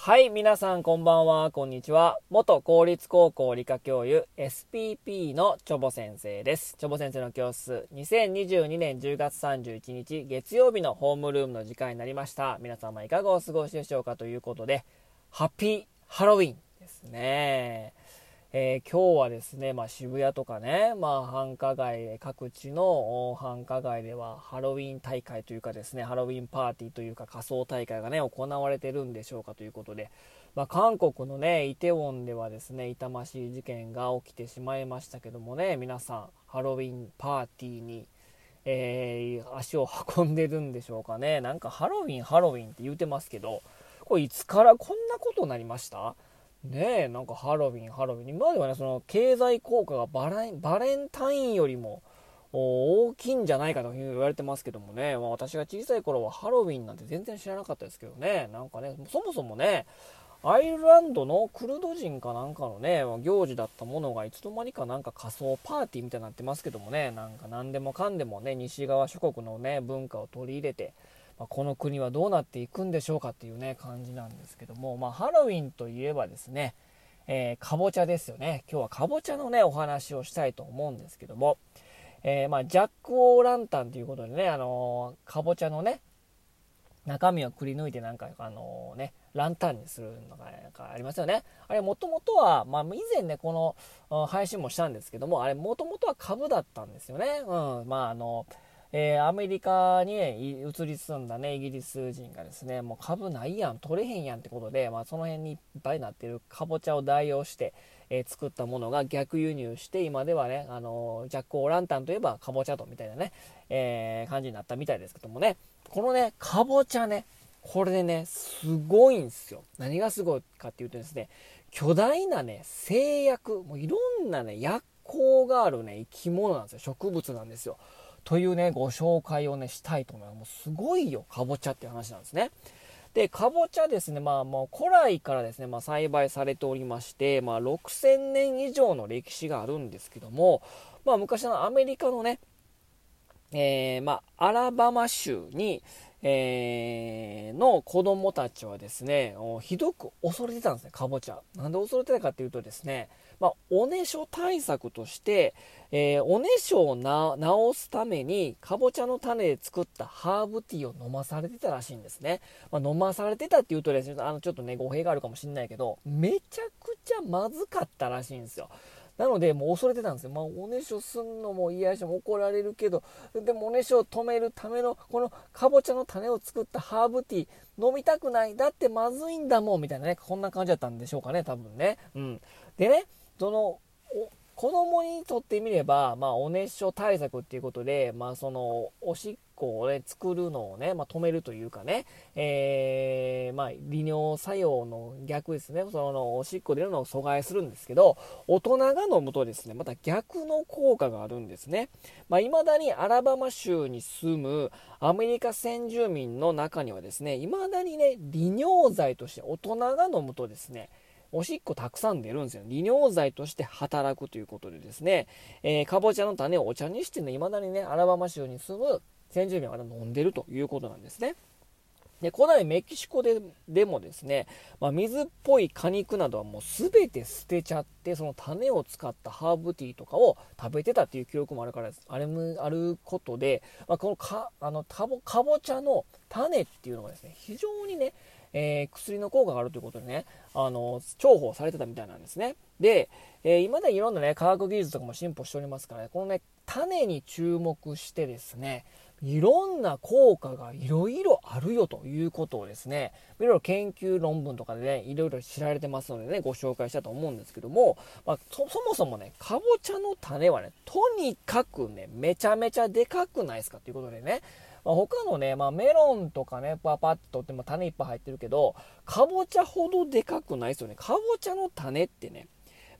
はい、皆さんこんばんは、こんにちは。元公立高校理科教諭 SPP のチョボ先生です。チョボ先生の教室、2022年10月31日月曜日のホームルームの時間になりました。皆様いかがお過ごしでしょうかということで、ハッピーハロウィンですね。えー今日はですね、まあ、渋谷とかね、まあ、繁華街、各地の繁華街ではハロウィン大会というかですね、ハロウィンパーティーというか仮装大会がね、行われてるんでしょうかということで、まあ、韓国のね、イテウォンではですね、痛ましい事件が起きてしまいましたけどもね、皆さん、ハロウィンパーティーに、えー足を運んでるんでしょうかね。なんかハロウィン、ハロウィンって言うてますけど、これいつからこんなことになりました？ねえ、なんかハロウィン、ハロウィン。今まではね、その経済効果がバレンバレンタインよりも大きいんじゃないかという言われてますけどもね、まあ、私が小さい頃はハロウィンなんて全然知らなかったですけどね、なんかね、そもそもね、アイルランドのクルド人かなんかのね、行事だったものがいつの間にかなんか仮想パーティーみたいになってますけどもね、なんか何でもかんでもね、西側諸国のね、文化を取り入れて、まこの国はどうなっていくんでしょうかっていうね、感じなんですけども、まあ、ハロウィンといえばですね、えーかぼちゃですよね。今日はかぼちゃのね、お話をしたいと思うんですけども、えーまあ、ジャック・オー・ランタンということでね、あのーかぼちゃのね、中身をくり抜いてなんか、あのね、ランタンにするのがなんかありますよね。あれ、もともとは、まあ、以前ね、この配信もしたんですけども、あれ、もともとは株だったんですよね。うん、まあ、あの、えーアメリカに、移り住んだね、イギリス人がですね、もう株ないやん、取れへんやんってことで、まあ、その辺にいっぱいなってるかぼちゃを代用して、えー作ったものが逆輸入して、今ではね、あのジャック・オー・ランタンといえばかぼちゃとみたいなね、え感じになったみたいですけどもね、このね、かぼちゃね、これでね、すごいんですよ。何がすごいかっていうとですね、巨大なね、製薬、もういろんなね、薬効があるね、生き物なんですよ。植物なんですよ。というね、ご紹介をね、したいと思います。もうすごいよ、かぼちゃって話なんですね。で、かぼちゃですね、まあもう古来からですね、まあ栽培されておりまして、まあ6000年以上の歴史があるんですけども、まあ昔のアメリカのね、えーまあ、アラバマ州に、えーの子供たちはですね、ひどく恐れてたんですね、かぼちゃ。なんで恐れてたかっていうとですね、まあ、おねしょ対策として、えーおねしょを治すために、かぼちゃの種で作ったハーブティーを飲まされてたらしいんですね。まあ、飲まされてたっていうとですね、あの、ちょっとね、語弊があるかもしれないけど、めちゃくちゃまずかったらしいんですよ。なので、もう恐れてたんですよ。まあ、おねしょすんのも嫌やし、怒られるけど、でもおねしょを止めるための、このかぼちゃの種を作ったハーブティー、飲みたくない。だってまずいんだもん、みたいなね、こんな感じだったんでしょうかね、多分ね。うん。でね、その、お子供にとってみれば、まあ、お熱傷対策っていうことで、まあ、その、おしっこをね、作るのをね、まあ、止めるというかね、えー、まあ、利尿作用の逆ですね、その、おしっこ出るのを阻害するんですけど、大人が飲むとですね、また逆の効果があるんですね。まあ、未だにアラバマ州に住むアメリカ先住民の中にはですね、未だにね、利尿剤として大人が飲むとですね、おしっこたくさん出るんですよ。利尿剤として働くということでですね、えーかぼちゃの種をお茶にしてね、未だにね、アラバマ州に住む先住民はまだ飲んでるということなんですね。で古代メキシコででもですね、まあ、水っぽい果肉などはもう全て捨てちゃってその種を使ったハーブティーとかを食べてたっていう記録もあるからですあれもあることで、まあ、このかあのかぼかぼちゃの種っていうのがですね非常にね、えー薬の効果があるということでねあの重宝されてたみたいなんですね。で、えー今でいろんなね科学技術とかも進歩しておりますからねこのね種に注目してですねいろんな効果がいろいろあるよということをですね、いろいろ研究論文とかでね、いろいろ知られてますのでね、ご紹介したと思うんですけども、まあ、そそもそもね、かぼちゃの種はね、とにかくね、めちゃめちゃでかくないですかということでね、まあ、他のね、まあ、メロンとかね、パパッとっても種いっぱい入ってるけど、かぼちゃほどでかくないですよね。かぼちゃの種ってね、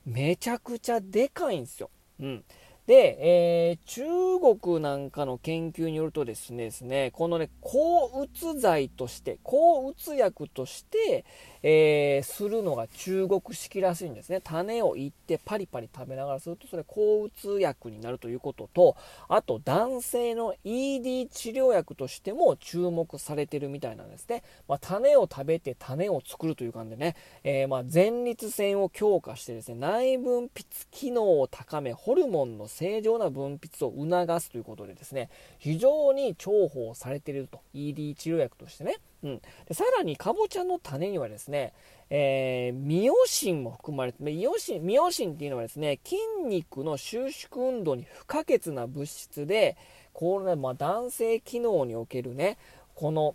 めちゃくちゃでかいんですよ。うん。で、えー、中国なんかの研究によるとですね、ですねこのね、抗うつ剤として、抗うつ薬として、えー、するのが中国式らしいんですね。種をいってパリパリ食べながらすると、それ抗うつ薬になるということと、あと男性の ED 治療薬としても注目されてるみたいなんですね。まあ、種を食べて種を作るという感じでね、えー、まあ前立腺を強化してですね、内分泌機能を高め、ホルモンの正常な分泌を促すということでですね、非常に重宝されていると。ED 治療薬としてね。うん、でさらにかぼちゃの種にはですね、えー、ミオシンも含まれてミオシンミオシンっていうのはですね筋肉の収縮運動に不可欠な物質でこれ、ね、まあ、男性機能におけるねこの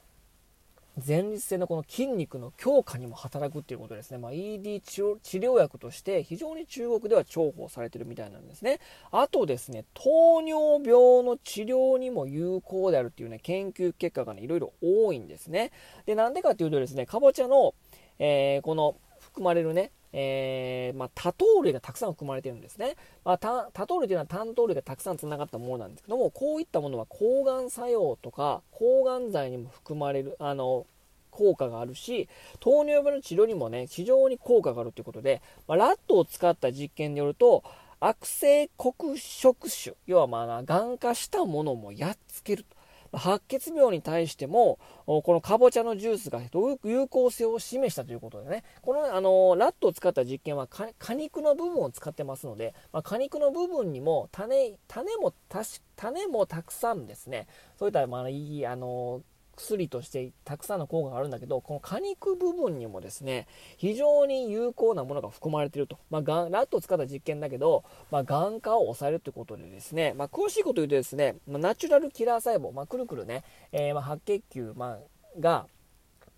前立腺のこの筋肉の強化にも働くっていうことですね。まあ、ED 治療薬として非常に中国では重宝されてるみたいなんですね。あとですね、糖尿病の治療にも有効であるっていうね、研究結果がね、いろいろ多いんですね。で、なんでかっていうとですね、かぼちゃの、えー、この含まれるね、えー、まあ、多糖類がたくさん含まれてるんですね。まあ、多糖類というのは単糖類がたくさんつながったものなんですけども、こういったものは抗がん作用とか、抗がん剤にも含まれる、あの、効果があるし、糖尿病の治療にもね、非常に効果があるということで、まあ、ラットを使った実験によると、悪性黒色種、要はまあ、がん化したものもやっつけると。白血病に対しても、このかぼちゃのジュースが有効性を示したということでね、このあのラットを使った実験は果肉の部分を使ってますので、まあ、果肉の部分にも種種も種もたくさんですね、そういったまあいいあの薬としてたくさんの効果があるんだけど、この果肉部分にもですね、非常に有効なものが含まれていると。まあ、がんラットを使った実験だけど、まあ、がん化を抑えるということでですね、まあ、詳しいこと言うとですね、ま、ナチュラルキラー細胞、ま、くるくるね、えー、ま白血球、まが、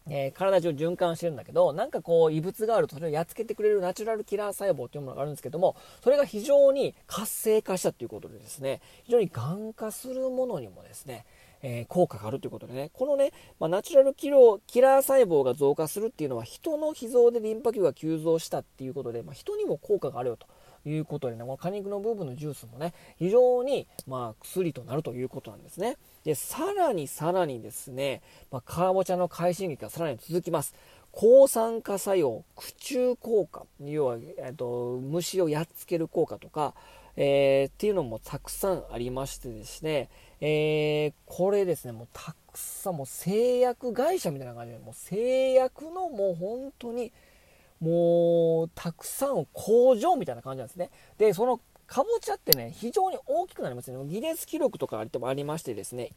えー、体中循環してるんだけど、なんかこう異物があるとそれをやっつけてくれるナチュラルキラー細胞というものがあるんですけども、それが非常に活性化したということでですね、非常にがん化するものにもですね、え、効果があるということでね、このね、まあ、ナチュラルキロキラー細胞が増加するっていうのは人の脾臓でリンパ球が急増したっていうことで、まあ、人にも効果があるよと。いうことでね、この果肉の部分のジュースもね、非常に、まあ、薬となるということなんですね。で、さらにさらにですね、まあ、カーボチャの快進撃がさらに続きます。抗酸化作用、駆虫効果、要は、えっと、虫をやっつける効果とか、えー、っていうのもたくさんありましてですね、えー、これですね、もうたくさん、もう製薬会社みたいな感じで、もう製薬のもう本当に、もうたくさん工場みたいな感じなんですね。で、そのかぼちゃってね、非常に大きくなりますね。ギネス記録とかありましてですね、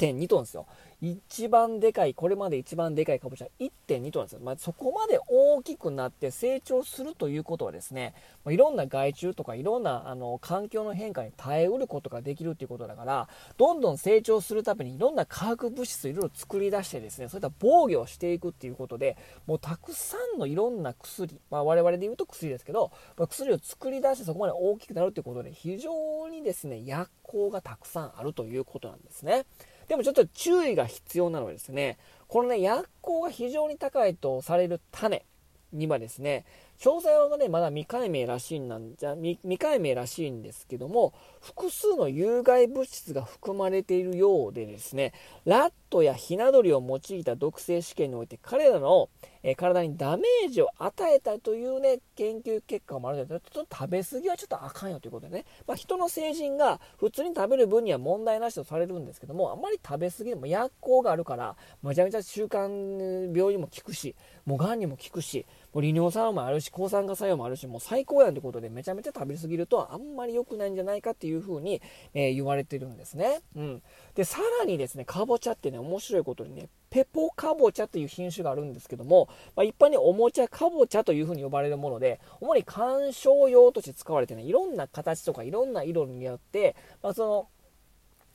1.2トンですよ。一番でかい、これまで一番でかいかぼちゃ1.2トンですよ。まあ、そこまで大きくなって成長するということはですね、まあ、いろんな害虫とかいろんなあの環境の変化に耐えうることができるということだから、どんどん成長するためにいろんな化学物質をいろいろ作り出してですね、そういった防御をしていくっていうことで、もうたくさんのいろんな薬、まあ、我々で言うと薬ですけど、まあ、薬を作り出してそこまで大きくなるということで、非常にですね、薬効がたくさんあるということなんですね。でもちょっと注意が必要なのはですね、このね、薬効が非常に高いとされる種にはですね、詳細はね、まだ未解明らしいんなんじゃ未、未解明らしいんですけども、複数の有害物質が含まれているようでですね、ラットやヒナ鳥を用いた毒性試験において彼らの、え、体にダメージを与えたというね、研究結果もあるので、ちょっと食べ過ぎはちょっとあかんよということでね、まあ、人の成人が普通に食べる分には問題なしとされるんですけども、あまり食べ過ぎでも薬効があるから、めちゃめちゃ習慣病にも効くし、もう癌にも効くし、う利尿作用もあるし、抗酸化作用もあるし、もう最高やんってことでめちゃめちゃ食べ過ぎるとあんまり良くないんじゃないかっていう風に、えー、言われてるんですね。うん。で、さらにですね、かぼちゃってね、面白いことにね、ペポかぼちゃという品種があるんですけども、まあ、一般におもちゃかぼちゃという風に呼ばれるもので、主に観賞用として使われてね、いろんな形とかいろんな色によって、まあ、その、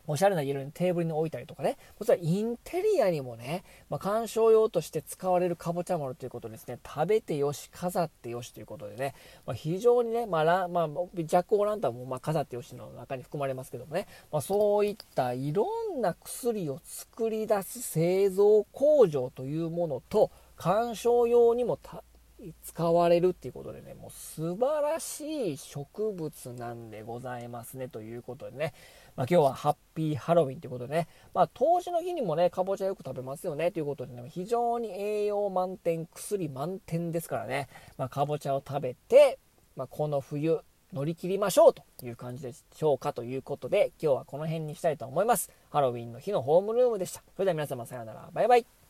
おしゃれな色にテーブルに置いたりとかね、こちらインテリアにもね、まあ、鑑賞用として使われるかぼちゃもあるということですね、食べてよし、飾ってよしということでね、まあ、非常にね、まあまあ、ジャック・オランタンもま飾ってよしの中に含まれますけどもね、まあ、そういったいろんな薬を作り出す製造工場というものと、鑑賞用にも使われるっていうことでね、もう素晴らしい植物なんでございますね、ということでね、まあ、今日はハッピーハロウィンということでね、まあ、当時の日にもね、かぼちゃよく食べますよね、ということでね、非常に栄養満点、薬満点ですからね、まあ、かぼちゃを食べて、まあ、この冬、乗り切りましょうという感じでしょうかということで、今日はこの辺にしたいと思います。ハロウィンの日のホームルームでした。それでは皆様さようなら。バイバイ。